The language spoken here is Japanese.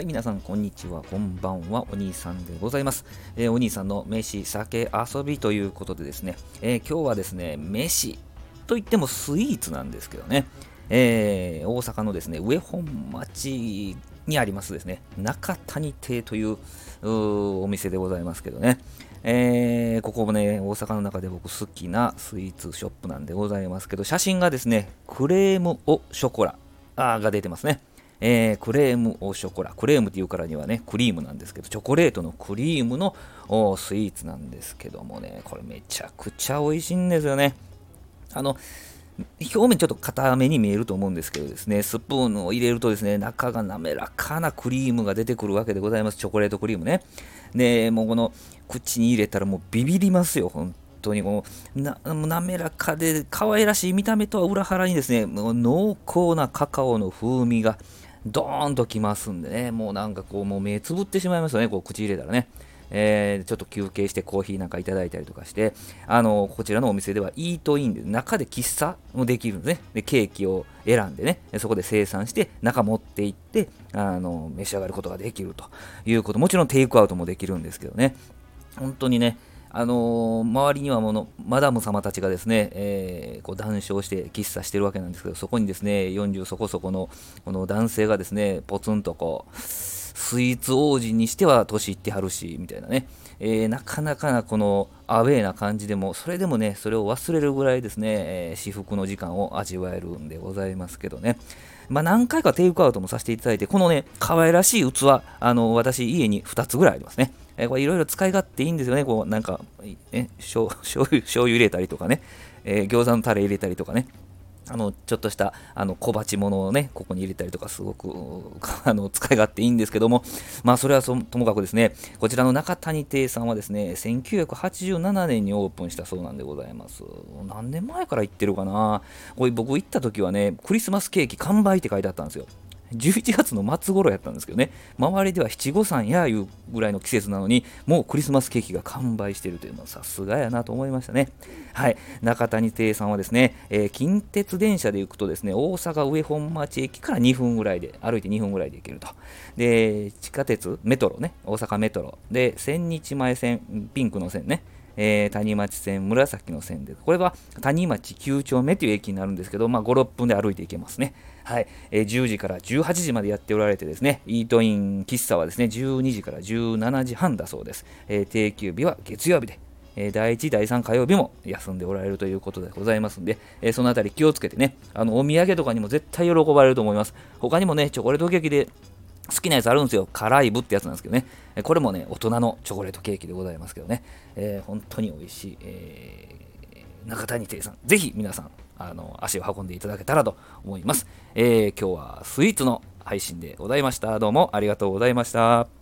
はい、皆さん、こんにちは。こんばんは。お兄さんでございます。えー、お兄さんの飯、酒、遊びということでですね、えー、今日はですね、飯といってもスイーツなんですけどね、えー、大阪のですね、上本町にありますですね、中谷亭というお店でございますけどね、えー、ここもね、大阪の中で僕好きなスイーツショップなんでございますけど、写真がですね、クレームオショコラが出てますね。えー、クレームオショコラ。クレームっていうからにはね、クリームなんですけど、チョコレートのクリームのスイーツなんですけどもね、これめちゃくちゃ美味しいんですよね。あの、表面ちょっと硬めに見えると思うんですけどですね、スプーンを入れるとですね、中が滑らかなクリームが出てくるわけでございます。チョコレートクリームね。で、もうこの口に入れたらもうビビりますよ、本当にこうな滑らかで可愛らしい見た目とは裏腹にですね、濃厚なカカオの風味がドーンときますんでね、もうなんかこう、もう目つぶってしまいますよね、こう口入れたらね。えー、ちょっと休憩してコーヒーなんかいただいたりとかして、あのこちらのお店ではイートインで中で喫茶もできるんですね。で、ケーキを選んでね、そこで生産して中持って行って、あの召し上がることができるということ。もちろんテイクアウトもできるんですけどね。本当にね、あのー、周りにはものマダム様たちがですね、えー、こう談笑して喫茶してるわけなんですけど、そこにですね、40そこそこのこの男性がですね、ポツンとこう、スイーツ王子にしては年いってはるし、みたいなね、えー、なかなかなこのアウェーな感じでも、それでもね、それを忘れるぐらいですね、え、至福の時間を味わえるんでございますけどね。まあ、何回かテイクアウトもさせていただいて、このね、可愛らしい器、あの、私、家に2つぐらいありますね。えー、これいろいろ使い勝手いいんですよね。こう、なんか、え、醤油、醤油入れたりとかね、えー、餃子のタレ入れたりとかね。あの、ちょっとした、あの、小鉢物をね、ここに入れたりとか、すごく、あの、使い勝手いいんですけども、まあ、それはともかくですね、こちらの中谷亭さんはですね、1987年にオープンしたそうなんでございます。何年前から行ってるかなこれ僕行った時はね、クリスマスケーキ完売って書いてあったんですよ。11月の末頃やったんですけどね、周りでは七五三やいうぐらいの季節なのに、もうクリスマスケーキが完売しているというのはさすがやなと思いましたね。はい、中谷亭さんはですね、えー、近鉄電車で行くとですね、大阪上本町駅から2分ぐらいで、歩いて2分ぐらいで行けると。で、地下鉄、メトロね、大阪メトロ。で、千日前線、ピンクの線ね。えー、谷町線、紫の線で、これは谷町9丁目という駅になるんですけど、まあ、5、6分で歩いていけますね。はい、えー、10時から18時までやっておられてですね、イートイン喫茶はですね、12時から17時半だそうです。えー、定休日は月曜日で、え第1、第3火曜日も休んでおられるということでございますんで、えそのあたり気をつけてね、あのお土産とかにも絶対喜ばれると思います。他にもね、チョコレートケーキで好きなやつあるんですよ。辛いブってやつなんですけどね。これもね、大人のチョコレートケーキでございますけどね。えー、本当に美味しい、えー、中谷亭さん。ぜひ皆さん、あの、足を運んでいただけたらと思います。えー、今日はスイーツの配信でございました。どうもありがとうございました。